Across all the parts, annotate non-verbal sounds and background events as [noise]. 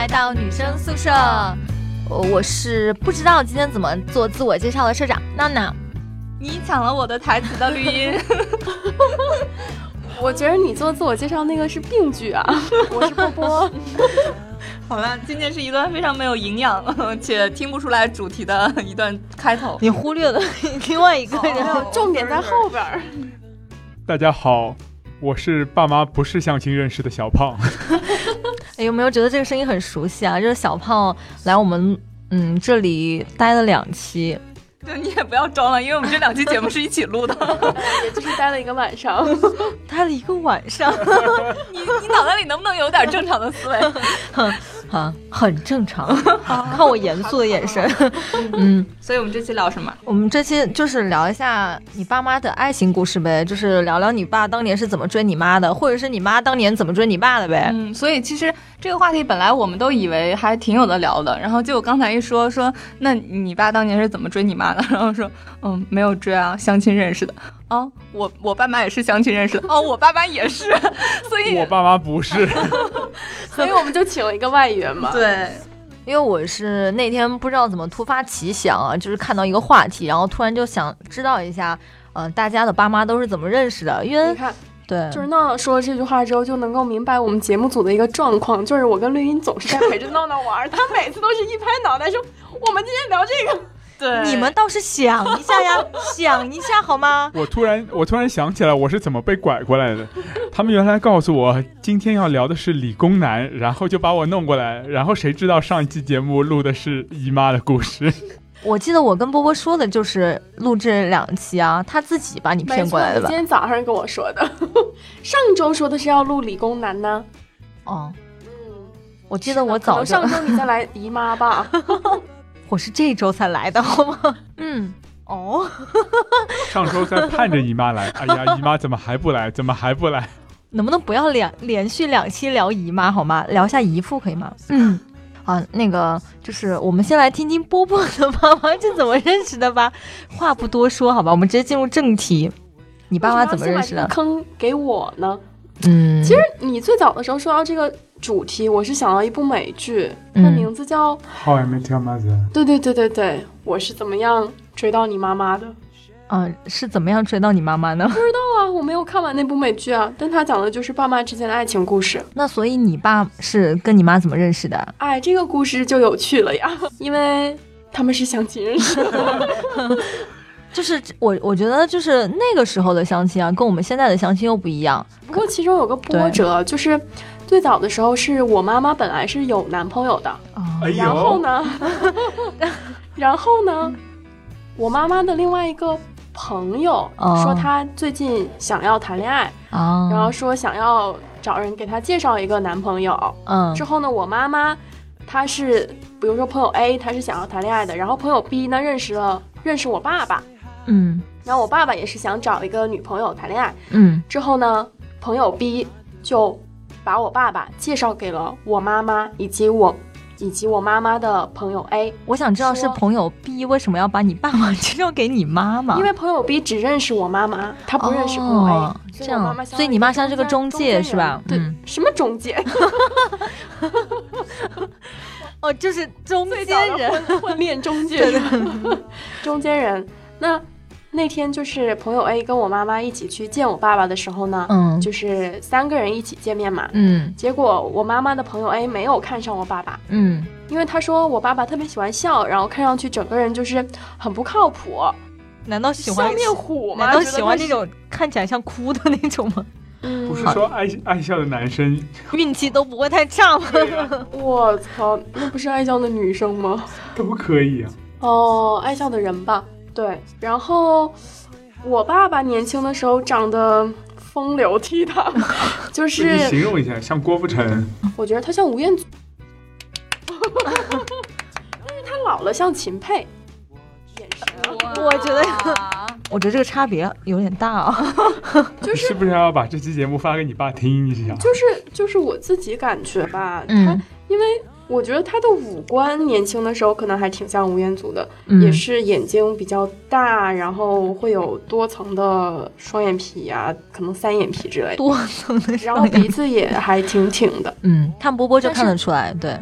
来到女生宿舍。我我是不知道今天怎么做自我介绍的社长娜娜。你抢了我的台词的绿音。[laughs] 我觉得你做自我介绍那个是病句啊。[laughs] 我是波波。[laughs] 好了，今天是一段非常没有营养且听不出来主题的一段开头。你忽略了另外一个人，重点在后边。大家好，我是爸妈不是相亲认识的小胖。有没有觉得这个声音很熟悉啊？就是小胖来我们嗯这里待了两期。[laughs] 对，你也不要装了，因为我们这两期节目是一起录的，也 [laughs] 就是待了一个晚上，[laughs] 待了一个晚上。你你脑袋里能不能有点正常的思维？啊，很正常，[laughs] 看我严肃的眼神。[laughs] 嗯，所以我们这期聊什么？我们这期就是聊一下你爸妈的爱情故事呗，就是聊聊你爸当年是怎么追你妈的，或者是你妈当年怎么追你爸的呗。嗯，所以其实这个话题本来我们都以为还挺有的聊的，然后结果刚才一说说，那你爸当年是怎么追你妈的？然后说，嗯，没有追啊，相亲认识的。哦，我我爸妈也是相亲认识的。哦，我爸妈也是，[laughs] 所以我爸妈不是，[laughs] 所以我们就请了一个外援嘛。对，因为我是那天不知道怎么突发奇想啊，就是看到一个话题，然后突然就想知道一下，嗯，大家的爸妈都是怎么认识的？因为你看，对，就是闹闹说了这句话之后，就能够明白我们节目组的一个状况，就是我跟绿茵总是在陪着闹闹玩，他每次都是一拍脑袋说，我们今天聊这个。对，你们倒是想一下呀，[laughs] 想一下好吗？我突然，我突然想起来，我是怎么被拐过来的。他们原来告诉我今天要聊的是理工男，然后就把我弄过来，然后谁知道上一期节目录的是姨妈的故事。我记得我跟波波说的就是录制两期啊，他自己把你骗过来的吧？今天早上跟我说的，[laughs] 上周说的是要录理工男呢。哦，嗯，我记得我早上周你再来姨妈吧。我是这周才来的，[laughs] 好吗？嗯，哦，[laughs] 上周在盼着姨妈来，哎呀，姨妈怎么还不来？怎么还不来？能不能不要两连续两期聊姨妈好吗？聊一下姨父可以吗？嗯，啊，那个就是我们先来听听波波的妈妈是怎么认识的吧。话不多说，好吧，我们直接进入正题。你爸妈怎么认识的？坑给我呢？嗯，其实你最早的时候说到这个。主题我是想到一部美剧，它的名字叫《How I Met Your Mother》。对对对对对，我是怎么样追到你妈妈的？嗯，是怎么样追到你妈妈呢？不知道啊，我没有看完那部美剧啊。但它讲的就是爸妈之间的爱情故事。[laughs] 那所以你爸是跟你妈怎么认识的？哎，这个故事就有趣了呀，因为他们是相亲认识的。[laughs] 就是我，我觉得就是那个时候的相亲啊，跟我们现在的相亲又不一样。不过其中有个波折，就是。最早的时候是我妈妈本来是有男朋友的，然后呢，[laughs] 然后呢，我妈妈的另外一个朋友说她最近想要谈恋爱，然后说想要找人给她介绍一个男朋友。嗯，之后呢，我妈妈她是比如说朋友 A 她是想要谈恋爱的，然后朋友 B 呢认识了认识我爸爸，嗯，然后我爸爸也是想找一个女朋友谈恋爱，嗯，之后呢，朋友 B 就。把我爸爸介绍给了我妈妈以及我，以及我妈妈的朋友 A。我想知道是朋友 B 为什么要把你爸爸介绍给你妈妈？因为朋友 B 只认识我妈妈，他不认识朋友 A。这样，所以你妈像这个中介是吧？对，什么中介？[laughs] 哦，就是中间人，婚恋中介 [laughs] [laughs] 中间人。那。那天就是朋友 A 跟我妈妈一起去见我爸爸的时候呢，嗯，就是三个人一起见面嘛，嗯，结果我妈妈的朋友 A 没有看上我爸爸，嗯，因为他说我爸爸特别喜欢笑，然后看上去整个人就是很不靠谱，难道喜欢笑面虎吗？难道喜欢那种看起来像哭的那种吗？不是说爱爱笑的男生运气都不会太差吗？我操，那不是爱笑的女生吗？都可以啊。哦，爱笑的人吧。对，然后我爸爸年轻的时候长得风流倜傥，[laughs] 就是形容一下，像郭富城。我觉得他像吴彦祖，但是他老了像秦沛。眼神，[laughs] 我觉得，我觉得这个差别有点大啊。[laughs] 就是是不是要把这期节目发给你爸听一下？就是就是我自己感觉吧，他因为。我觉得他的五官年轻的时候可能还挺像吴彦祖的，也是眼睛比较大，然后会有多层的双眼皮啊，可能三眼皮之类的。多层的，然后鼻子也还挺挺的。[laughs] 嗯，看波波就看得出来。对，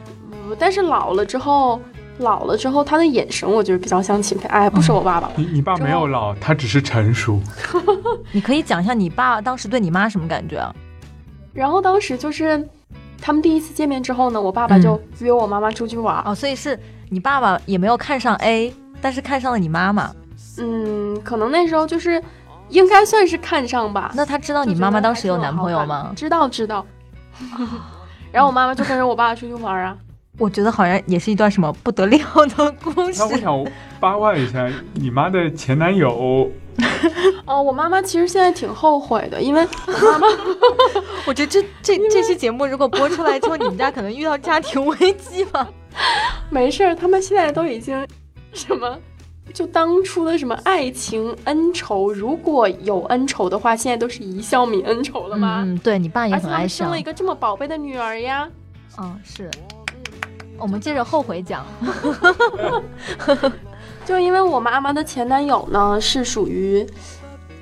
但是老了之后，老了之后他的眼神，我觉得比较像秦沛。哎，不是我爸爸，你你爸没有老，他只是成熟。[laughs] 你可以讲一下你爸当时对你妈什么感觉啊？然后当时就是他们第一次见面之后呢，我爸爸就约我妈妈出去玩。哦，所以是你爸爸也没有看上 A，但是看上了你妈妈。嗯，可能那时候就是应该算是看上吧。那他知道你妈妈当时有男朋友吗？知道，知道。[laughs] 然后我妈妈就跟着我爸出去玩啊。我觉得好像也是一段什么不得了的故事。那我想八卦一下，你妈的前男友。[laughs] 哦，我妈妈其实现在挺后悔的，因为我妈妈，我觉得这这这期节目如果播出来之后，你们家可能遇到家庭危机吧。[laughs] 没事儿，他们现在都已经什么？就当初的什么爱情恩仇，如果有恩仇的话，现在都是一笑泯恩仇了吗？嗯，对你爸也很爱笑。生了一个这么宝贝的女儿呀。嗯，是。我们接着后悔讲。[laughs] 就因为我妈妈的前男友呢，是属于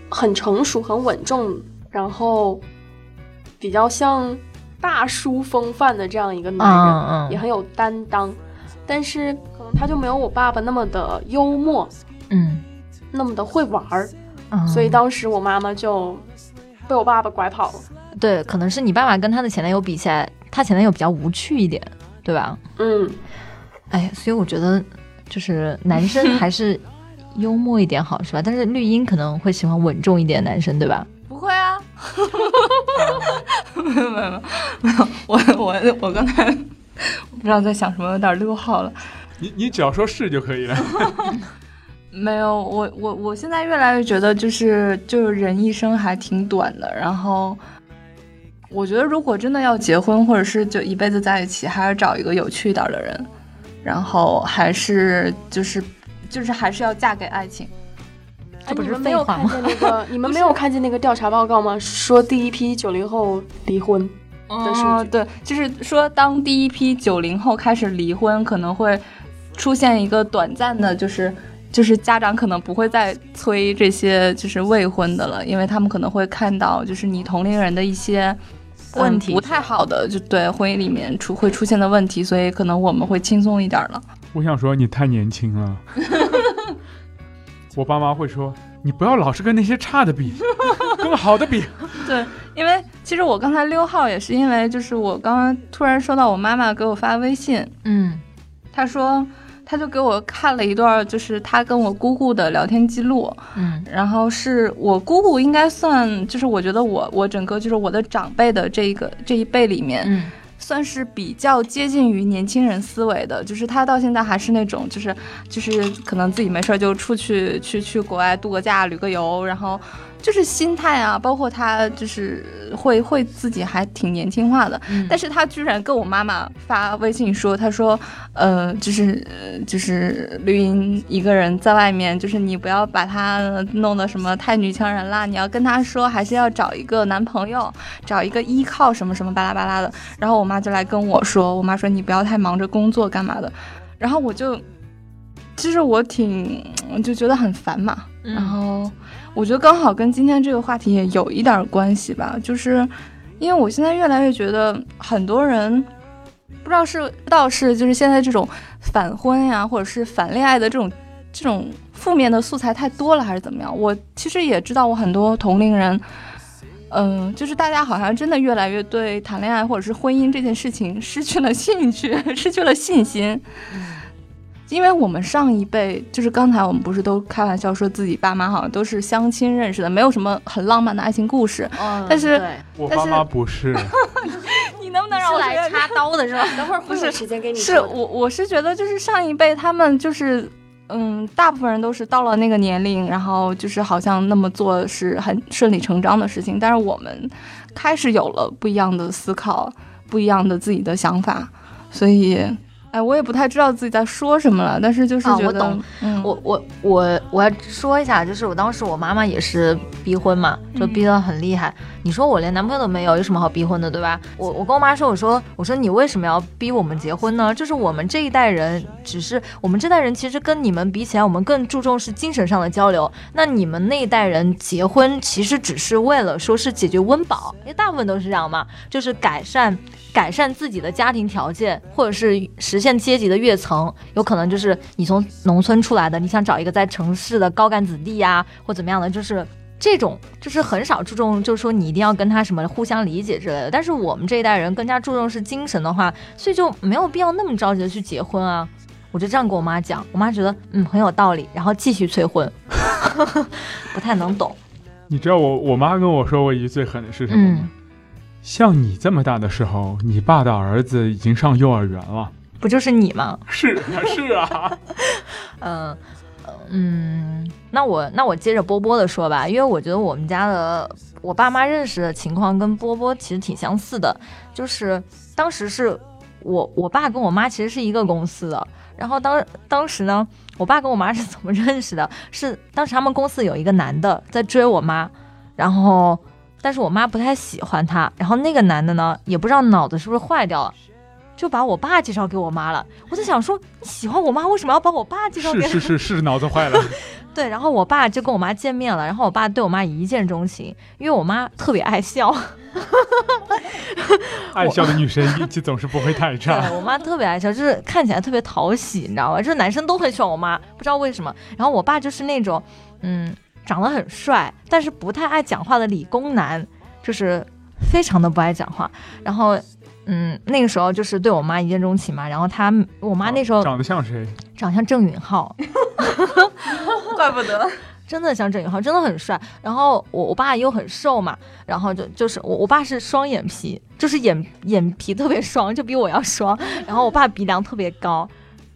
很成熟、很稳重，然后比较像大叔风范的这样一个男人，也很有担当，但是可能。他就没有我爸爸那么的幽默，嗯，那么的会玩儿，所以当时我妈妈就被我爸爸拐跑了。对，可能是你爸爸跟他的前男友比起来，他前男友比较无趣一点，对吧？嗯，哎，所以我觉得就是男生 [laughs] 还是幽默一点好，是吧？但是绿茵可能会喜欢稳重一点的男生，对吧？不会啊，[laughs] 没有没有没有，我我我刚才不知道在想什么，有点溜号了。你你只要说是就可以了。[laughs] 没有，我我我现在越来越觉得，就是就是人一生还挺短的。然后，我觉得如果真的要结婚，或者是就一辈子在一起，还是找一个有趣一点的人。然后还是就是就是还是要嫁给爱情。这不是没有看见那个？[laughs] 你们没有看见那个调查报告吗？说第一批九零后离婚的数据。对，就是说当第一批九零后开始离婚，可能会。出现一个短暂的，就是就是家长可能不会再催这些就是未婚的了，因为他们可能会看到就是你同龄人的一些问题不太好的，就对婚姻里面出会出现的问题，所以可能我们会轻松一点了。我想说你太年轻了，[laughs] 我爸妈会说你不要老是跟那些差的比，[laughs] 跟好的比。对，因为其实我刚才溜号也是因为就是我刚刚突然收到我妈妈给我发微信，嗯，她说。他就给我看了一段，就是他跟我姑姑的聊天记录，嗯，然后是我姑姑应该算，就是我觉得我我整个就是我的长辈的这一个这一辈里面，嗯，算是比较接近于年轻人思维的，就是他到现在还是那种，就是就是可能自己没事就出去去去国外度个假、旅个游，然后。就是心态啊，包括他就是会会自己还挺年轻化的，但是他居然跟我妈妈发微信说，他说，呃，就是就是绿茵一个人在外面，就是你不要把他弄得什么太女强人啦，你要跟他说还是要找一个男朋友，找一个依靠什么什么巴拉巴拉的。然后我妈就来跟我说，我妈说你不要太忙着工作干嘛的，然后我就其实我挺就觉得很烦嘛，然后。我觉得刚好跟今天这个话题也有一点关系吧，就是因为我现在越来越觉得很多人不知道是不知道是就是现在这种反婚呀，或者是反恋爱的这种这种负面的素材太多了，还是怎么样？我其实也知道，我很多同龄人，嗯，就是大家好像真的越来越对谈恋爱或者是婚姻这件事情失去了兴趣，失去了信心。因为我们上一辈，就是刚才我们不是都开玩笑说自己爸妈好像都是相亲认识的，没有什么很浪漫的爱情故事。但是我爸妈不是。[laughs] 你能不能让我来插刀的是吧？等会儿会有时间给你。是我我是觉得就是上一辈他们就是嗯，大部分人都是到了那个年龄，然后就是好像那么做是很顺理成章的事情。但是我们开始有了不一样的思考，不一样的自己的想法，所以。哎，我也不太知道自己在说什么了，但是就是觉得，我我我我要说一下，就是我当时我妈妈也是逼婚嘛，就逼得很厉害。你说我连男朋友都没有，有什么好逼婚的，对吧？我我跟我妈说，我说我说你为什么要逼我们结婚呢？就是我们这一代人，只是我们这代人其实跟你们比起来，我们更注重是精神上的交流。那你们那一代人结婚，其实只是为了说是解决温饱，因为大部分都是这样嘛，就是改善改善自己的家庭条件，或者是实现。阶级的跃层，有可能就是你从农村出来的，你想找一个在城市的高干子弟呀，或怎么样的，就是这种就是很少注重，就是说你一定要跟他什么互相理解之类的。但是我们这一代人更加注重是精神的话，所以就没有必要那么着急的去结婚啊。我就这样跟我妈讲，我妈觉得嗯很有道理，然后继续催婚，[laughs] 不太能懂。你知道我我妈跟我说过一句最狠的是什么吗？像你这么大的时候，你爸的儿子已经上幼儿园了，不就是你吗？是啊，是啊。嗯 [laughs] 嗯，那我那我接着波波的说吧，因为我觉得我们家的我爸妈认识的情况跟波波其实挺相似的，就是当时是我我爸跟我妈其实是一个公司的，然后当当时呢。我爸跟我妈是怎么认识的？是当时他们公司有一个男的在追我妈，然后但是我妈不太喜欢他，然后那个男的呢也不知道脑子是不是坏掉了，就把我爸介绍给我妈了。我在想说你喜欢我妈，为什么要把我爸介绍给？是是是是脑子坏了。[laughs] 对，然后我爸就跟我妈见面了，然后我爸对我妈一见钟情，因为我妈特别爱笑。[laughs] 爱笑的女生运气总是不会太差。[laughs] 我妈特别爱笑，就是看起来特别讨喜，你知道吧？就是男生都很喜欢我妈，不知道为什么。然后我爸就是那种，嗯，长得很帅，但是不太爱讲话的理工男，就是非常的不爱讲话。然后，嗯，那个时候就是对我妈一见钟情嘛。然后他，我妈那时候长得像谁？长像郑允浩 [laughs] [laughs] 怪不得。真的像郑允浩，真的很帅。然后我我爸又很瘦嘛，然后就就是我我爸是双眼皮，就是眼眼皮特别双，就比我要双。然后我爸鼻梁特别高，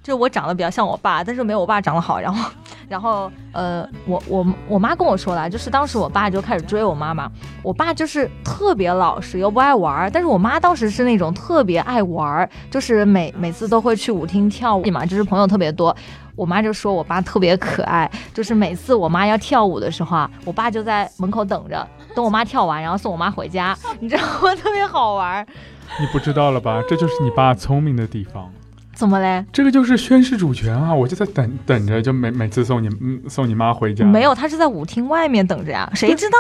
就我长得比较像我爸，但是没有我爸长得好。然后然后呃，我我我妈跟我说了，就是当时我爸就开始追我妈妈，我爸就是特别老实又不爱玩儿，但是我妈当时是那种特别爱玩儿，就是每每次都会去舞厅跳舞嘛，就是朋友特别多。我妈就说我爸特别可爱，就是每次我妈要跳舞的时候啊，我爸就在门口等着，等我妈跳完，然后送我妈回家，你知道吗？[laughs] 特别好玩。你不知道了吧？这就是你爸聪明的地方。怎么嘞？这个就是宣誓主权啊！我就在等等着，就每每次送你嗯送你妈回家。没有，他是在舞厅外面等着呀。谁知道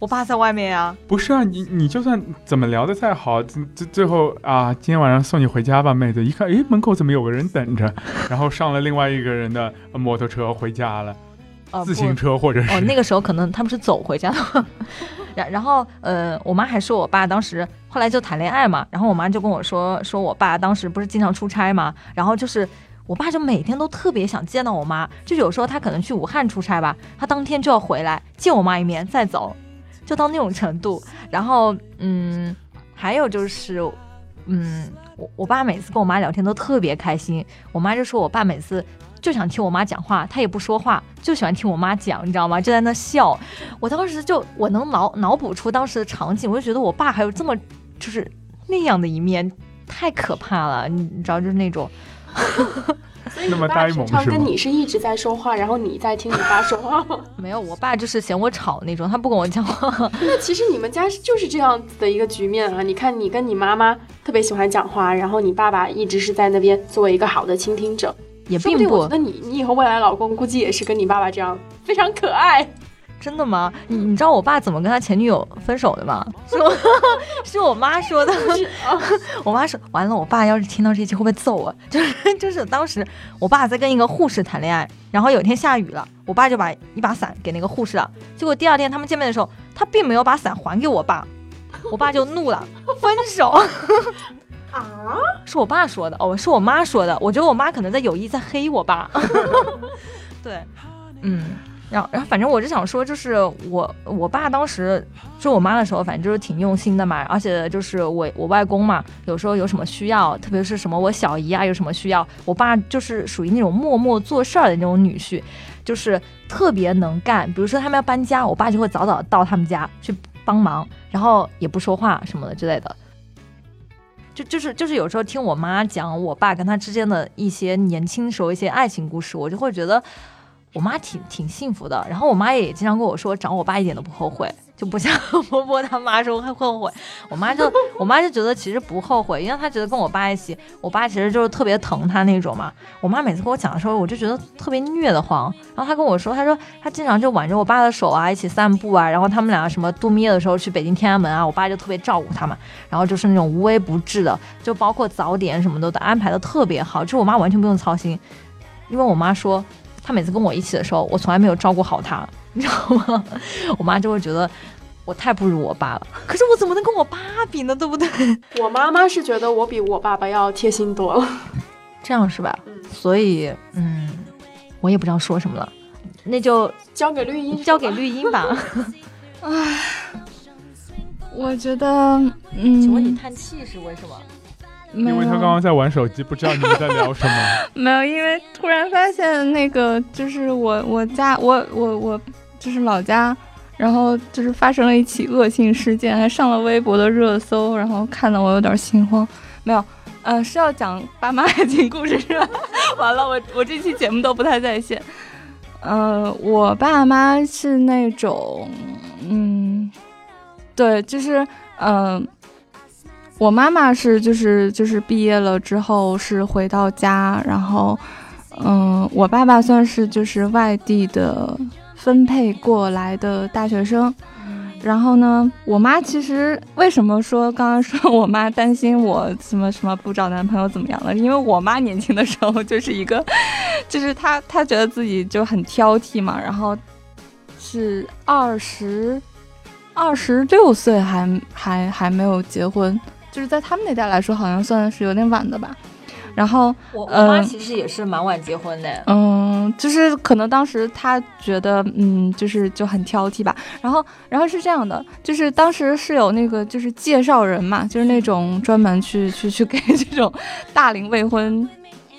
我爸在外面呀？不是啊，你你就算怎么聊的再好，最最最后啊，今天晚上送你回家吧，妹子。一看，哎，门口怎么有个人等着？[laughs] 然后上了另外一个人的摩托车回家了。自行车或者是哦，那个时候可能他们是走回家的，然然后呃，我妈还说我爸当时后来就谈恋爱嘛，然后我妈就跟我说说我爸当时不是经常出差嘛，然后就是我爸就每天都特别想见到我妈，就有时候他可能去武汉出差吧，他当天就要回来见我妈一面再走，就到那种程度。然后嗯，还有就是嗯，我我爸每次跟我妈聊天都特别开心，我妈就说我爸每次。就想听我妈讲话，她也不说话，就喜欢听我妈讲，你知道吗？就在那笑。我当时就我能脑脑补出当时的场景，我就觉得我爸还有这么就是那样的一面，太可怕了。你你知道，就是那种，[laughs] 那么呆萌是跟你是一直在说话，然后你在听你爸说话吗？[laughs] 没有，我爸就是嫌我吵那种，他不跟我讲话。[laughs] 那其实你们家就是这样子的一个局面啊！你看，你跟你妈妈特别喜欢讲话，然后你爸爸一直是在那边作为一个好的倾听者。也并不，那你你以后未来老公估计也是跟你爸爸这样，非常可爱。真的吗？你你知道我爸怎么跟他前女友分手的吗？是我 [laughs] 是我妈说的。[laughs] 我妈说完了，我爸要是听到这些会不会揍我？[laughs] 就是就是当时我爸在跟一个护士谈恋爱，然后有一天下雨了，我爸就把一把伞给那个护士了。结果第二天他们见面的时候，他并没有把伞还给我爸，我爸就怒了，分手。啊，是我爸说的哦，是我妈说的。我觉得我妈可能在有意在黑我爸。[laughs] 对，嗯，然后然后反正我就想说，就是我我爸当时追我妈的时候，反正就是挺用心的嘛。而且就是我我外公嘛，有时候有什么需要，特别是什么我小姨啊有什么需要，我爸就是属于那种默默做事儿的那种女婿，就是特别能干。比如说他们要搬家，我爸就会早早到他们家去帮忙，然后也不说话什么的之类的。就是就是有时候听我妈讲我爸跟他之间的一些年轻时候一些爱情故事，我就会觉得，我妈挺挺幸福的。然后我妈也经常跟我说，找我爸一点都不后悔。就不像波波他妈说会后悔，我妈就 [laughs] 我妈就觉得其实不后悔，因为她觉得跟我爸一起，我爸其实就是特别疼她那种嘛。我妈每次跟我讲的时候，我就觉得特别虐得慌。然后她跟我说，她说她经常就挽着我爸的手啊，一起散步啊。然后他们俩什么度蜜月的时候去北京天安门啊，我爸就特别照顾他们，然后就是那种无微不至的，就包括早点什么的都安排的特别好，就我妈完全不用操心。因为我妈说，她每次跟我一起的时候，我从来没有照顾好他。[laughs] 你知道吗？我妈就会觉得我太不如我爸了。可是我怎么能跟我爸比呢？对不对？我妈妈是觉得我比我爸爸要贴心多了，这样是吧？嗯。所以，嗯，我也不知道说什么了，那就交给绿茵，交给绿茵吧。[laughs] 唉，我觉得，嗯。请问你叹气是为什么？因为他刚刚在玩手机，不知道你们在聊什么。[laughs] 没有，因为突然发现那个就是我我家我我我。就是老家，然后就是发生了一起恶性事件，还上了微博的热搜，然后看得我有点心慌。没有，呃，是要讲爸妈爱情故事是吧？完了，我 [laughs] 我这期节目都不太在线。呃，我爸妈是那种，嗯，对，就是嗯，我妈妈是就是就是毕业了之后是回到家，然后嗯，我爸爸算是就是外地的。分配过来的大学生，然后呢，我妈其实为什么说刚刚说我妈担心我什么什么不找男朋友怎么样了？因为我妈年轻的时候就是一个，就是她她觉得自己就很挑剔嘛，然后是二十二十六岁还还还没有结婚，就是在他们那代来说好像算是有点晚的吧。然后我我妈其实也是蛮晚结婚的，嗯，就是可能当时她觉得，嗯，就是就很挑剔吧。然后，然后是这样的，就是当时是有那个就是介绍人嘛，就是那种专门去去去给 [laughs] 这种大龄未婚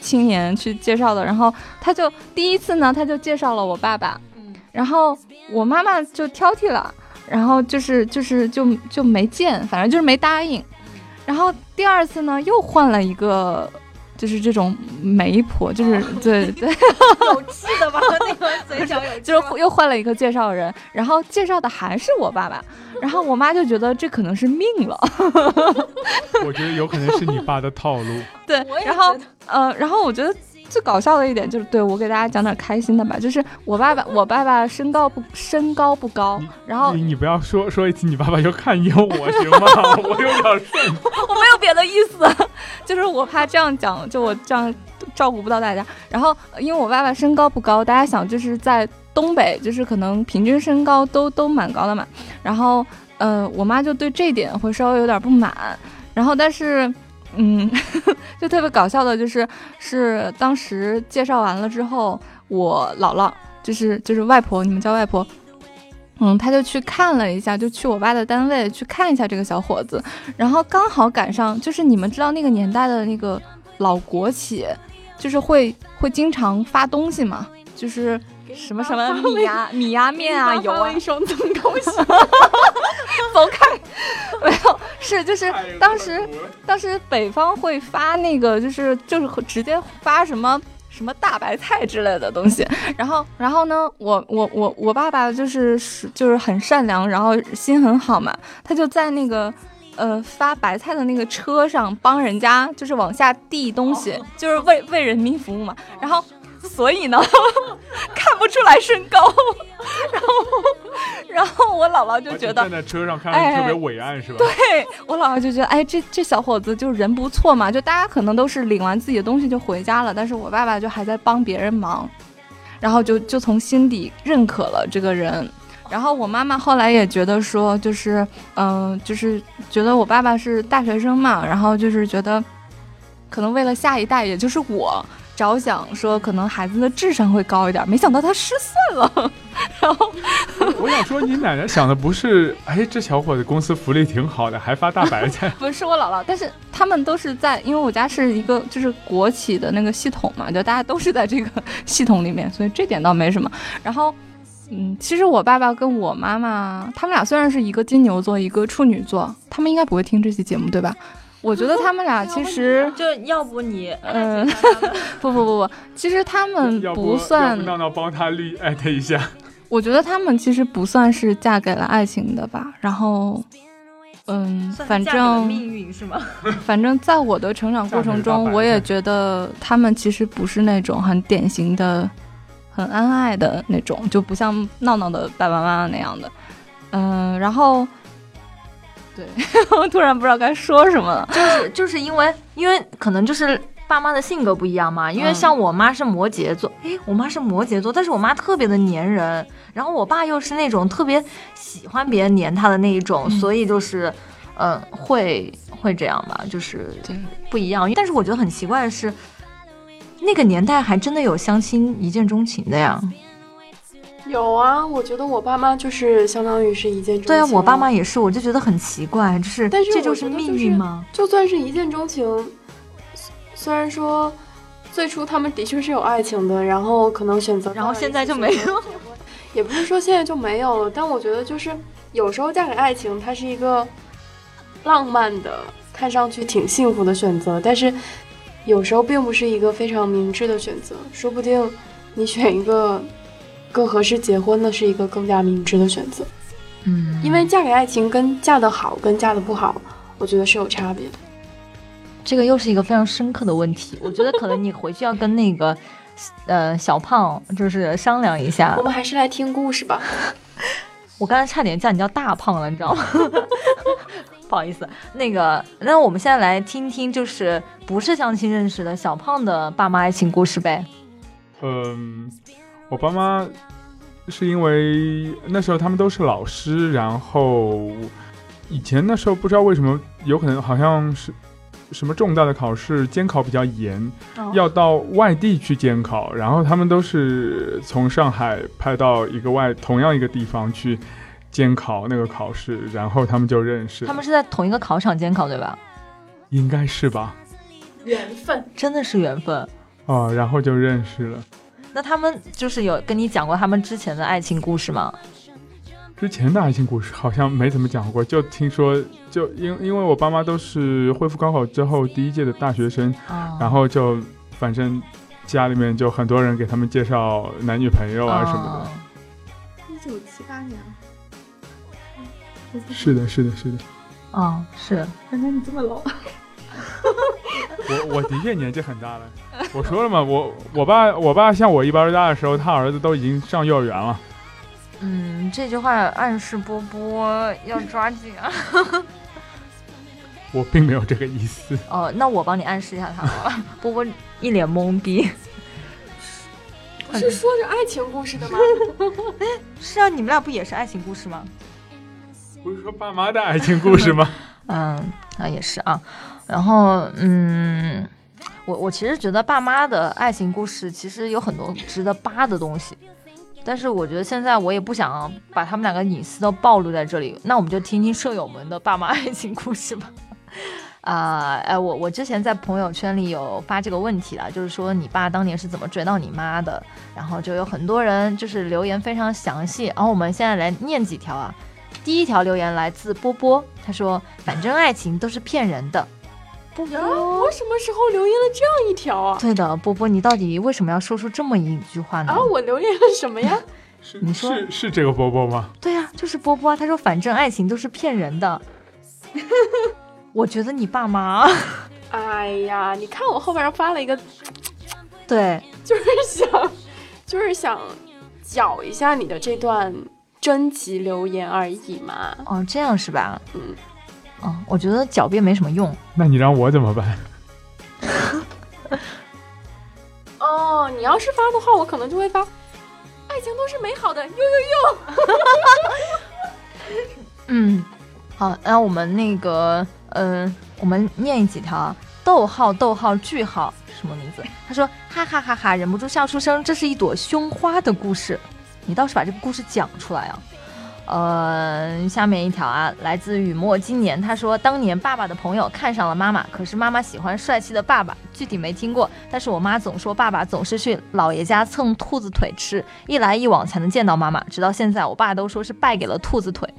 青年去介绍的。然后他就第一次呢，他就介绍了我爸爸，然后我妈妈就挑剔了，然后就是就是就就没见，反正就是没答应。然后第二次呢，又换了一个。就是这种媒婆，就是对 [laughs] 对，有气的吧？那个嘴角有，[laughs] 就是又换了一个介绍人，然后介绍的还是我爸爸，然后我妈就觉得这可能是命了。[laughs] 我觉得有可能是你爸的套路。对，然后呃，然后我觉得。最搞笑的一点就是，对我给大家讲点开心的吧，就是我爸爸，我爸爸身高不身高不高，然后你不要说说一次你爸爸就看一眼我行吗？[laughs] 我有点顺，我没有别的意思，就是我怕这样讲，就我这样照顾不到大家。然后因为我爸爸身高不高，大家想就是在东北，就是可能平均身高都 [laughs] 都蛮高的嘛。然后嗯，我妈就对这点会稍微有点不满。然后但是。嗯，[laughs] 就特别搞笑的，就是是当时介绍完了之后，我姥姥就是就是外婆，你们叫外婆，嗯，她就去看了一下，就去我爸的单位去看一下这个小伙子，然后刚好赶上，就是你们知道那个年代的那个老国企，就是会会经常发东西嘛，就是什么什么 [laughs] 米呀米呀面啊油啊，一双增高鞋，走开，没有。是，就是当时，当时北方会发那个，就是就是直接发什么什么大白菜之类的东西，然后然后呢，我我我我爸爸就是就是很善良，然后心很好嘛，他就在那个呃发白菜的那个车上帮人家就是往下递东西，就是为为人民服务嘛，然后。所以呢，看不出来身高，然后，然后我姥姥就觉得站在车上看着特别伟岸，是吧？对我姥姥就觉得，哎，这这小伙子就人不错嘛，就大家可能都是领完自己的东西就回家了，但是我爸爸就还在帮别人忙，然后就就从心底认可了这个人。然后我妈妈后来也觉得说，就是嗯，就是觉得我爸爸是大学生嘛，然后就是觉得，可能为了下一代，也就是我。着想说可能孩子的智商会高一点，没想到他失算了。[laughs] 然后我想说，你奶奶想的不是，哎，这小伙子公司福利挺好的，还发大白菜。[laughs] 不是我姥姥，但是他们都是在，因为我家是一个就是国企的那个系统嘛，就大家都是在这个系统里面，所以这点倒没什么。然后，嗯，其实我爸爸跟我妈妈，他们俩虽然是一个金牛座，一个处女座，他们应该不会听这期节目，对吧？我觉得他们俩 [laughs] 其实就要不你，嗯，[laughs] 不不不不，其实他们不算。闹闹帮他绿艾特一下。我觉得他们其实不算是嫁给了爱情的吧。然后，嗯，反正命运是吗？[laughs] 反正在我的成长过程中，我也觉得他们其实不是那种很典型的。很恩爱的那种，就不像闹闹的爸爸妈妈那样的，嗯，然后，对，[laughs] 我突然不知道该说什么了，就是就是因为因为可能就是爸妈的性格不一样嘛，因为像我妈是摩羯座，哎，我妈是摩羯座，但是我妈特别的粘人，然后我爸又是那种特别喜欢别人粘他的那一种，所以就是，嗯，会会这样吧，就是不一样，但是我觉得很奇怪的是。那个年代还真的有相亲一见钟情的呀？有啊，我觉得我爸妈就是相当于是一见钟情。对啊，我爸妈也是，我就觉得很奇怪，就是，但是这就是命运吗？就算是一见钟情，虽然说最初他们的确是有爱情的，然后可能选择，然后现在就没有，[laughs] 也不是说现在就没有了，但我觉得就是有时候嫁给爱情，它是一个浪漫的，看上去挺幸福的选择，但是。有时候并不是一个非常明智的选择，说不定你选一个更合适结婚的，是一个更加明智的选择。嗯，因为嫁给爱情跟嫁得好跟嫁得不好，我觉得是有差别的。这个又是一个非常深刻的问题，我觉得可能你回去要跟那个呃小胖就是商量一下。我们还是来听故事吧。我刚才差点叫你叫大胖了，你知道吗？[laughs] 不好意思，那个，那我们现在来听听，就是不是相亲认识的小胖的爸妈爱情故事呗。嗯，我爸妈是因为那时候他们都是老师，然后以前那时候不知道为什么，有可能好像是什么重大的考试监考比较严，要到外地去监考，然后他们都是从上海派到一个外同样一个地方去。监考那个考试，然后他们就认识。他们是在同一个考场监考，对吧？应该是吧。缘分，真的是缘分。哦，然后就认识了。那他们就是有跟你讲过他们之前的爱情故事吗？之前的爱情故事好像没怎么讲过，就听说，就因因为我爸妈都是恢复高考之后第一届的大学生，然后就反正家里面就很多人给他们介绍男女朋友啊什么的。一九七八年。是的，是的，是的。哦，是。原来你这么老。[laughs] 我我的确年纪很大了。我说了嘛，我我爸我爸像我一般大的时候，他儿子都已经上幼儿园了。嗯，这句话暗示波波要抓紧啊。[laughs] 我并没有这个意思。哦，那我帮你暗示一下他。波波一脸懵逼。不是说着爱情故事的吗？[laughs] 是啊，你们俩不也是爱情故事吗？不是说爸妈的爱情故事吗？[laughs] 嗯，那也是啊。然后，嗯，我我其实觉得爸妈的爱情故事其实有很多值得扒的东西，但是我觉得现在我也不想把他们两个隐私都暴露在这里。那我们就听听舍友们的爸妈爱情故事吧。啊，哎，我我之前在朋友圈里有发这个问题了，就是说你爸当年是怎么追到你妈的？然后就有很多人就是留言非常详细。然后我们现在来念几条啊。第一条留言来自波波，他说：“反正爱情都是骗人的。”波波，我什么时候留言了这样一条啊？对的，波波，你到底为什么要说出这么一句话呢？啊，我留言了什么呀？你说是是这个波波吗？对呀，就是波波。他说：“反正爱情都是骗人的。[laughs] ”我觉得你爸妈……哎呀，你看我后边发了一个，对，就是想，就是想搅一下你的这段。征集留言而已嘛。哦，这样是吧？嗯。哦，我觉得狡辩没什么用。那你让我怎么办？哦，你要是发的话，我可能就会发。爱情都是美好的，呦呦呦。嗯，好，那我们那个，嗯，我们念几条。逗号，逗号，句号，什么名字？他说，哈哈哈哈，忍不住笑出声。这是一朵胸花的故事。你倒是把这个故事讲出来啊！呃，下面一条啊，来自雨墨今年，他说当年爸爸的朋友看上了妈妈，可是妈妈喜欢帅气的爸爸，具体没听过，但是我妈总说爸爸总是去姥爷家蹭兔子腿吃，一来一往才能见到妈妈，直到现在我爸都说是败给了兔子腿。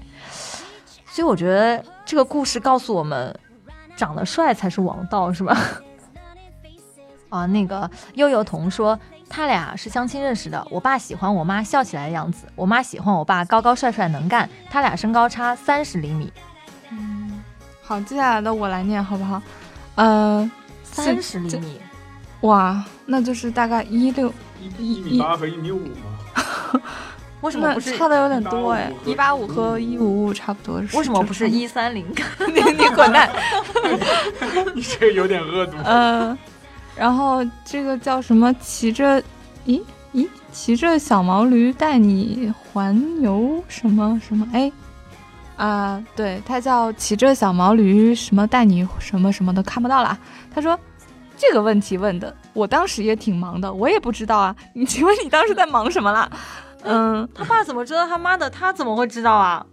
所以我觉得这个故事告诉我们，长得帅才是王道，是吧？[laughs] 啊，那个悠悠童说他俩是相亲认识的。我爸喜欢我妈笑起来的样子，我妈喜欢我爸高高帅帅能干。他俩身高差三十厘米。嗯，好，接下来的我来念好不好？呃，三十厘米，哇，那就是大概一六一米八和一米五吗？[laughs] 为什么不是差的有点多哎？一八五和一五五差不多。为什么不是一三零？[laughs] [laughs] 你你滚蛋！你这个有点恶毒。嗯，然后这个叫什么？骑着，咦咦，骑着小毛驴带你环游什么什么？哎，啊，对，他叫骑着小毛驴什么带你什么什么的，看不到了。他说这个问题问的，我当时也挺忙的，我也不知道啊。[laughs] 你请问你当时在忙什么啦？嗯，他爸怎么知道他妈的？他怎么会知道啊？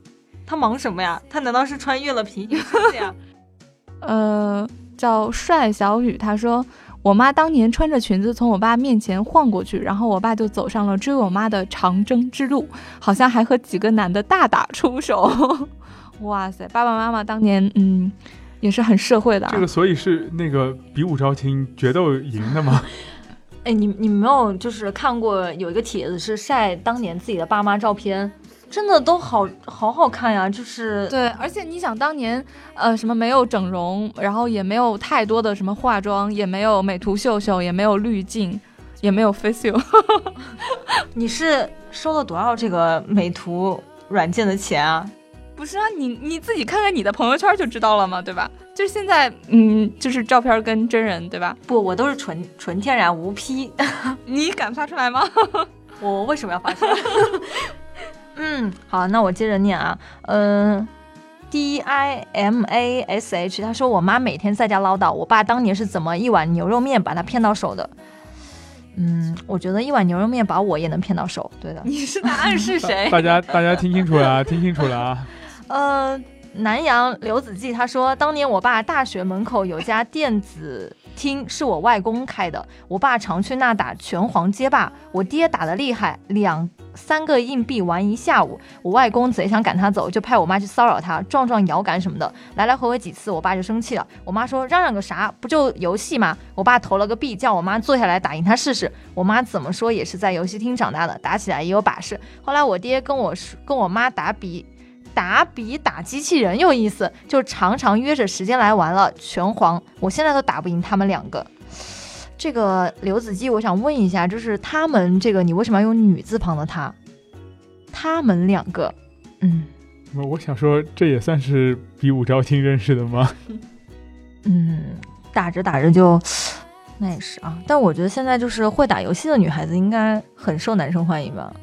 他忙什么呀？他难道是穿越了皮影呀？[laughs] 呃，叫帅小雨，他说我妈当年穿着裙子从我爸面前晃过去，然后我爸就走上了追我妈的长征之路，好像还和几个男的大打出手。[laughs] 哇塞，爸爸妈妈当年嗯也是很社会的。这个所以是那个比武招亲决斗赢的吗？[laughs] 哎，你你没有就是看过有一个帖子是晒当年自己的爸妈照片，真的都好好好看呀，就是对，而且你想当年呃什么没有整容，然后也没有太多的什么化妆，也没有美图秀秀，也没有滤镜，也没有 facial，[laughs] 你是收了多少这个美图软件的钱啊？不是啊，你你自己看看你的朋友圈就知道了嘛，对吧？就是现在，嗯，就是照片跟真人，对吧？不，我都是纯纯天然无 P，[laughs] 你敢发出来吗？[laughs] 我为什么要发出来？嗯，好，那我接着念啊，嗯，D I M A S H，他说我妈每天在家唠叨，我爸当年是怎么一碗牛肉面把他骗到手的？嗯，我觉得一碗牛肉面把我也能骗到手，对的。你是在暗示谁？[laughs] 大家大家听清楚了啊，[laughs] 听清楚了啊。呃，南阳刘子骥他说，当年我爸大学门口有家电子厅，是我外公开的，我爸常去那打拳皇街霸，我爹打的厉害，两三个硬币玩一下午，我外公贼想赶他走，就派我妈去骚扰他，撞撞摇杆什么的，来来回回几次，我爸就生气了，我妈说嚷嚷个啥，不就游戏吗？我爸投了个币，叫我妈坐下来打赢他试试，我妈怎么说也是在游戏厅长大的，打起来也有把式。后来我爹跟我说，跟我妈打比。打比打机器人有意思，就常常约着时间来玩了。拳皇，我现在都打不赢他们两个。这个刘子骥，我想问一下，就是他们这个，你为什么要用女字旁的他？他们两个，嗯，我想说，这也算是比武招亲认识的吗？[laughs] 嗯，打着打着就，那也是啊。但我觉得现在就是会打游戏的女孩子应该很受男生欢迎吧。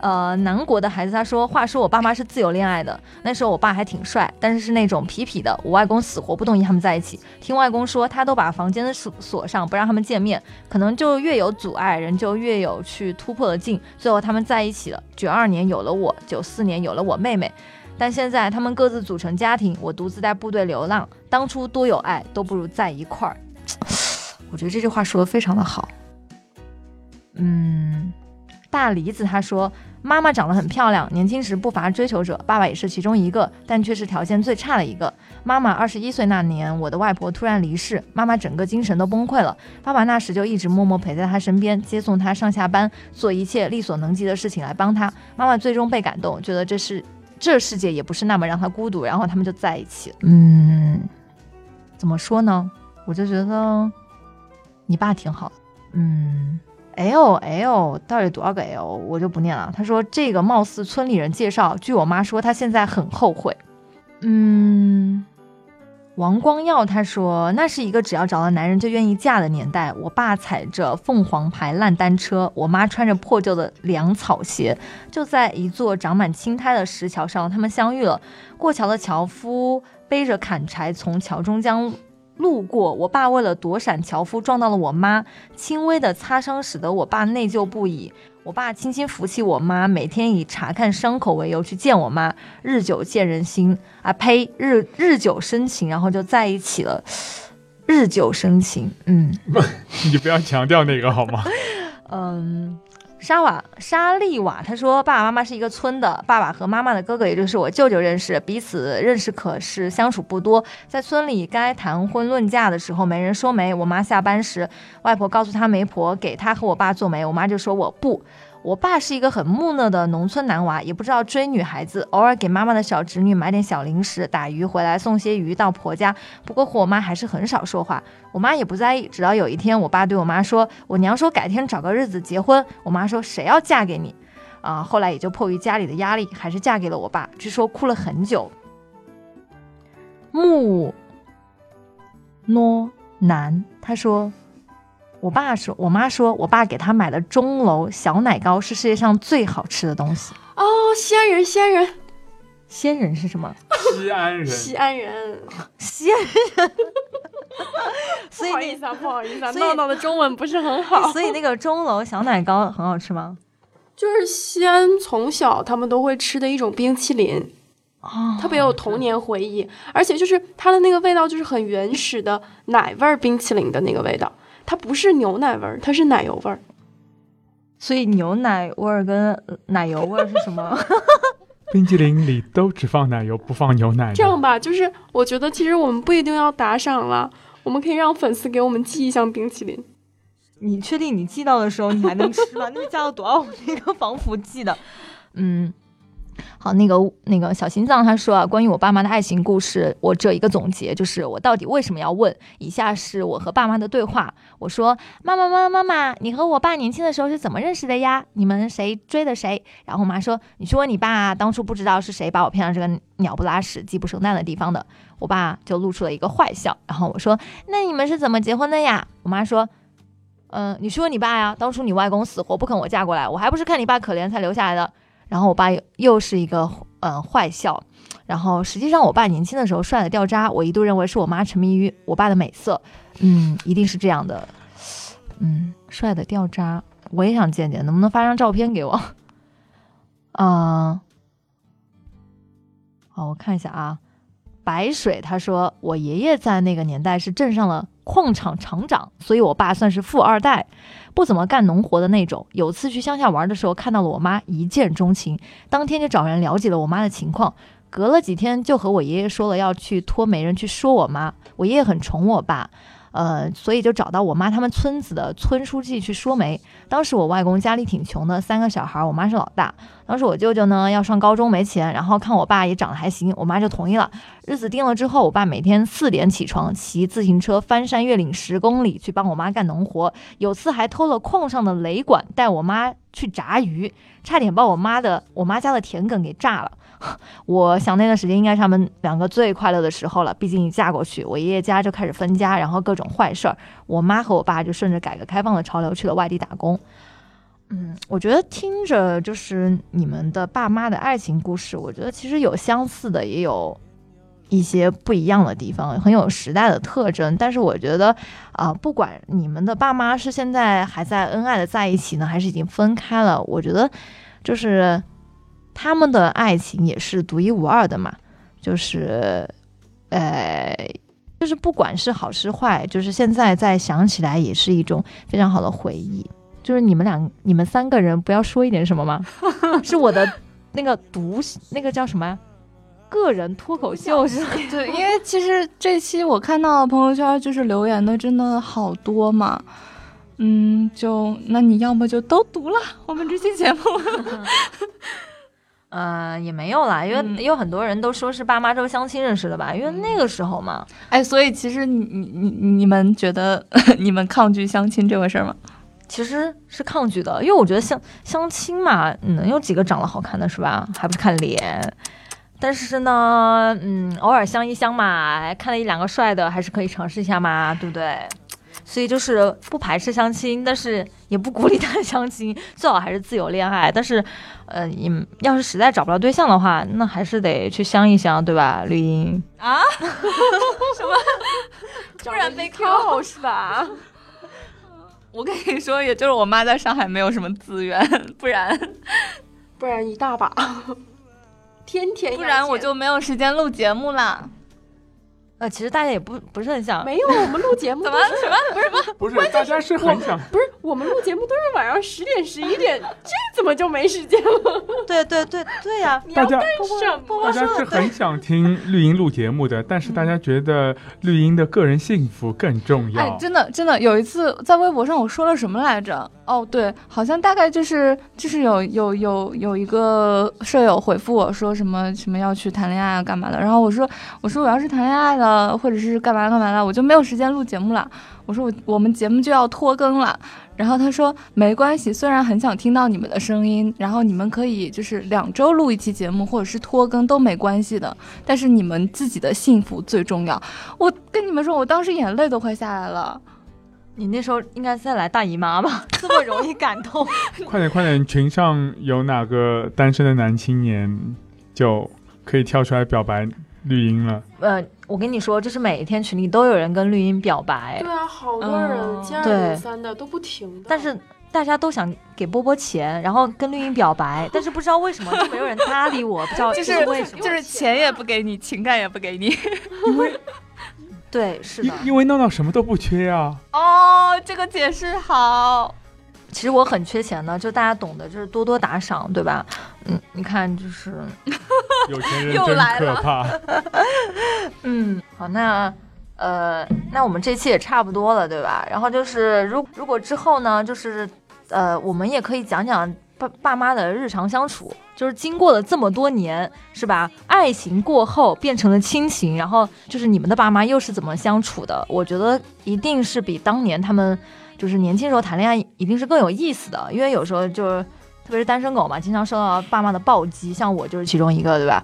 呃，南国的孩子他说，话说我爸妈是自由恋爱的，那时候我爸还挺帅，但是是那种痞痞的。我外公死活不同意他们在一起，听外公说，他都把房间的锁锁上，不让他们见面。可能就越有阻碍，人就越有去突破的劲。最后他们在一起了。九二年有了我，九四年有了我妹妹，但现在他们各自组成家庭，我独自在部队流浪。当初多有爱，都不如在一块儿。我觉得这句话说的非常的好。嗯。大梨子他说：“妈妈长得很漂亮，年轻时不乏追求者，爸爸也是其中一个，但却是条件最差的一个。妈妈二十一岁那年，我的外婆突然离世，妈妈整个精神都崩溃了。爸爸那时就一直默默陪在她身边，接送她上下班，做一切力所能及的事情来帮她。妈妈最终被感动，觉得这是这世界也不是那么让她孤独，然后他们就在一起了。嗯，怎么说呢？我就觉得你爸挺好的。嗯。” L L 到底多少个 L 我就不念了。他说这个貌似村里人介绍，据我妈说，她现在很后悔。嗯，王光耀他说那是一个只要找到男人就愿意嫁的年代。我爸踩着凤凰牌烂单车，我妈穿着破旧的粮草鞋，就在一座长满青苔的石桥上，他们相遇了。过桥的樵夫背着砍柴从桥中将。路过，我爸为了躲闪樵夫撞到了我妈，轻微的擦伤使得我爸内疚不已。我爸轻轻扶起我妈，每天以查看伤口为由去见我妈。日久见人心啊，呸，日日久生情，然后就在一起了。日久生情，嗯，[laughs] 你不要强调那个好吗？嗯，沙瓦沙利瓦他说，爸爸妈妈是一个村的，爸爸和妈妈的哥哥，也就是我舅舅认识，彼此认识可是相处不多。在村里该谈婚论嫁的时候，没人说媒。我妈下班时，外婆告诉她媒婆给她和我爸做媒，我妈就说我不。我爸是一个很木讷的农村男娃，也不知道追女孩子，偶尔给妈妈的小侄女买点小零食，打鱼回来送些鱼到婆家。不过和我妈还是很少说话，我妈也不在意。直到有一天，我爸对我妈说：“我娘说改天找个日子结婚。”我妈说：“谁要嫁给你？”啊，后来也就迫于家里的压力，还是嫁给了我爸。据说哭了很久。木诺南他说。我爸说，我妈说，我爸给他买的钟楼小奶糕是世界上最好吃的东西哦。西安人，西安人，西安人是什么？西安人，西安人，[laughs] 西安人。[laughs] 所以不好意思啊，不好意思啊，闹闹的中文不是很好。[laughs] 所以那个钟楼小奶糕很好吃吗？就是西安从小他们都会吃的一种冰淇淋特别有童年回忆，而且就是它的那个味道就是很原始的奶味冰淇淋的那个味道。它不是牛奶味儿，它是奶油味儿，所以牛奶味儿跟奶油味儿是什么？[laughs] 冰激凌里都只放奶油，不放牛奶。这样吧，就是我觉得其实我们不一定要打赏了，我们可以让粉丝给我们寄一箱冰淇淋。你确定你寄到的时候你还能吃吗？那是加了多少那个防腐剂的？嗯。那个那个小心脏他说啊，关于我爸妈的爱情故事，我只有一个总结，就是我到底为什么要问？以下是我和爸妈的对话。我说：“妈妈，妈妈，妈妈，你和我爸年轻的时候是怎么认识的呀？你们谁追的谁？”然后我妈说：“你去问你爸，当初不知道是谁把我骗到这个鸟不拉屎、鸡不生蛋的地方的。”我爸就露出了一个坏笑。然后我说：“那你们是怎么结婚的呀？”我妈说：“嗯，你去问你爸呀，当初你外公死活不肯我嫁过来，我还不是看你爸可怜才留下来的。”然后我爸又又是一个嗯坏笑，然后实际上我爸年轻的时候帅的掉渣，我一度认为是我妈沉迷于我爸的美色，嗯，一定是这样的，嗯，帅的掉渣，我也想见见，能不能发张照片给我？啊，好，我看一下啊，白水他说我爷爷在那个年代是镇上了矿场厂长，所以我爸算是富二代。不怎么干农活的那种。有次去乡下玩的时候，看到了我妈，一见钟情，当天就找人了解了我妈的情况。隔了几天，就和我爷爷说了要去托媒人去说我妈。我爷爷很宠我爸。呃，所以就找到我妈他们村子的村书记去说媒。当时我外公家里挺穷的，三个小孩，我妈是老大。当时我舅舅呢要上高中没钱，然后看我爸也长得还行，我妈就同意了。日子定了之后，我爸每天四点起床，骑自行车翻山越岭十公里去帮我妈干农活。有次还偷了矿上的雷管，带我妈去炸鱼，差点把我妈的我妈家的田埂给炸了。[laughs] 我想那段时间应该是他们两个最快乐的时候了。毕竟一嫁过去，我爷爷家就开始分家，然后各种坏事儿。我妈和我爸就顺着改革开放的潮流去了外地打工。嗯，我觉得听着就是你们的爸妈的爱情故事，我觉得其实有相似的，也有一些不一样的地方，很有时代的特征。但是我觉得啊，不管你们的爸妈是现在还在恩爱的在一起呢，还是已经分开了，我觉得就是。他们的爱情也是独一无二的嘛，就是，呃，就是不管是好是坏，就是现在再想起来也是一种非常好的回忆。就是你们俩、你们三个人不要说一点什么吗？[laughs] 是我的那个独那个叫什么个人脱口秀是？[laughs] 对，[laughs] 因为其实这期我看到朋友圈就是留言的真的好多嘛，嗯，就那你要么就都读了我们这期节目。呃，也没有啦，因为有很多人都说是爸妈周相亲认识的吧，因为那个时候嘛。哎，所以其实你你你你们觉得你们抗拒相亲这回事吗？其实是抗拒的，因为我觉得相相亲嘛，能有几个长得好看的是吧？还不是看脸。但是呢，嗯，偶尔相一相嘛，看了一两个帅的，还是可以尝试一下嘛，对不对？所以就是不排斥相亲，但是也不鼓励大家相亲，最好还是自由恋爱。但是，呃，你要是实在找不到对象的话，那还是得去相一相，对吧？绿茵啊？[laughs] 什么？[laughs] 突然被 Q 是吧？我跟你说，也就是我妈在上海没有什么资源，不然，[laughs] 不然一大把，天天，不然我就没有时间录节目啦。呃，其实大家也不不是很想，没有，我们录节目 [laughs] 怎么什么不是不是，大家是很想，不是我们录节目都是晚上十点十一点，[laughs] 这怎么就没时间了？对对对对呀，大家大家是很想听绿茵录节目的，但是大家觉得绿茵的个人幸福更重要。哎，真的真的，有一次在微博上我说了什么来着？哦，对，好像大概就是就是有有有有一个舍友回复我说什么什么要去谈恋爱啊干嘛的，然后我说我说我要是谈恋爱了或者是干嘛干嘛了，我就没有时间录节目了。我说我我们节目就要拖更了，然后他说没关系，虽然很想听到你们的声音，然后你们可以就是两周录一期节目或者是拖更都没关系的，但是你们自己的幸福最重要。我跟你们说，我当时眼泪都快下来了。你那时候应该在来大姨妈吧？[laughs] 这么容易感动？[laughs] 快点快点！群上有哪个单身的男青年就可以跳出来表白绿茵了？呃，我跟你说，就是每一天群里都有人跟绿茵表白。对啊，好多人接二连三的都不停的。但是大家都想给波波钱，然后跟绿茵表白，[laughs] 但是不知道为什么就没有人搭理我，不知道就是为什么，就是钱也不给你，情感也不给你，因为。对，是的，因为闹闹什么都不缺啊。哦，这个解释好。其实我很缺钱的，就大家懂得，就是多多打赏，对吧？嗯，你看，就是 [laughs] 有钱人真可怕。[laughs] 嗯，好，那呃，那我们这期也差不多了，对吧？然后就是，如如果之后呢，就是呃，我们也可以讲讲。爸爸妈的日常相处，就是经过了这么多年，是吧？爱情过后变成了亲情，然后就是你们的爸妈又是怎么相处的？我觉得一定是比当年他们就是年轻时候谈恋爱一定是更有意思的，因为有时候就是特别是单身狗嘛，经常受到爸妈的暴击，像我就是其中一个，对吧？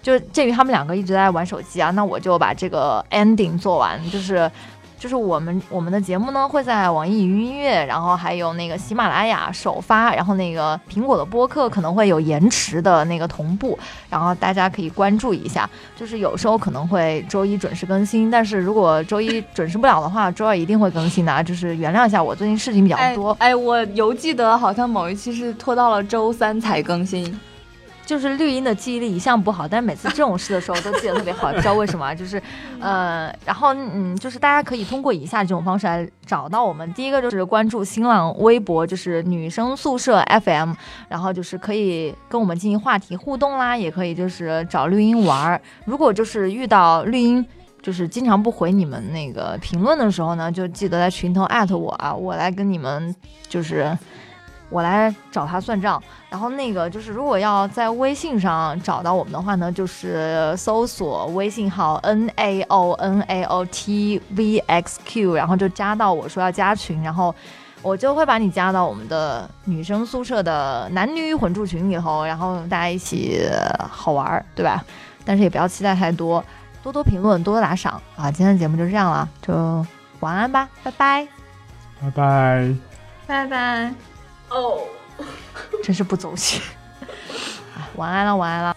就鉴于他们两个一直在玩手机啊，那我就把这个 ending 做完，就是。就是我们我们的节目呢会在网易云音乐，然后还有那个喜马拉雅首发，然后那个苹果的播客可能会有延迟的那个同步，然后大家可以关注一下。就是有时候可能会周一准时更新，但是如果周一准时不了的话，周二一定会更新的。就是原谅一下我最近事情比较多。哎，我犹记得好像某一期是拖到了周三才更新。就是绿茵的记忆力一向不好，但是每次这种事的时候都记得特别好，不知道为什么？就是，呃，然后嗯，就是大家可以通过以下这种方式来找到我们。第一个就是关注新浪微博，就是女生宿舍 FM，然后就是可以跟我们进行话题互动啦，也可以就是找绿茵玩儿。如果就是遇到绿茵就是经常不回你们那个评论的时候呢，就记得在群头艾特我啊，我来跟你们就是。我来找他算账，然后那个就是，如果要在微信上找到我们的话呢，就是搜索微信号 n a o n a o t v x q，然后就加到我说要加群，然后我就会把你加到我们的女生宿舍的男女混住群里头，然后大家一起好玩儿，对吧？但是也不要期待太多，多多评论，多多打赏啊！今天的节目就这样了，就晚安吧，拜拜，拜拜，拜拜。哦，真是不走心。[laughs] 晚安了，晚安了。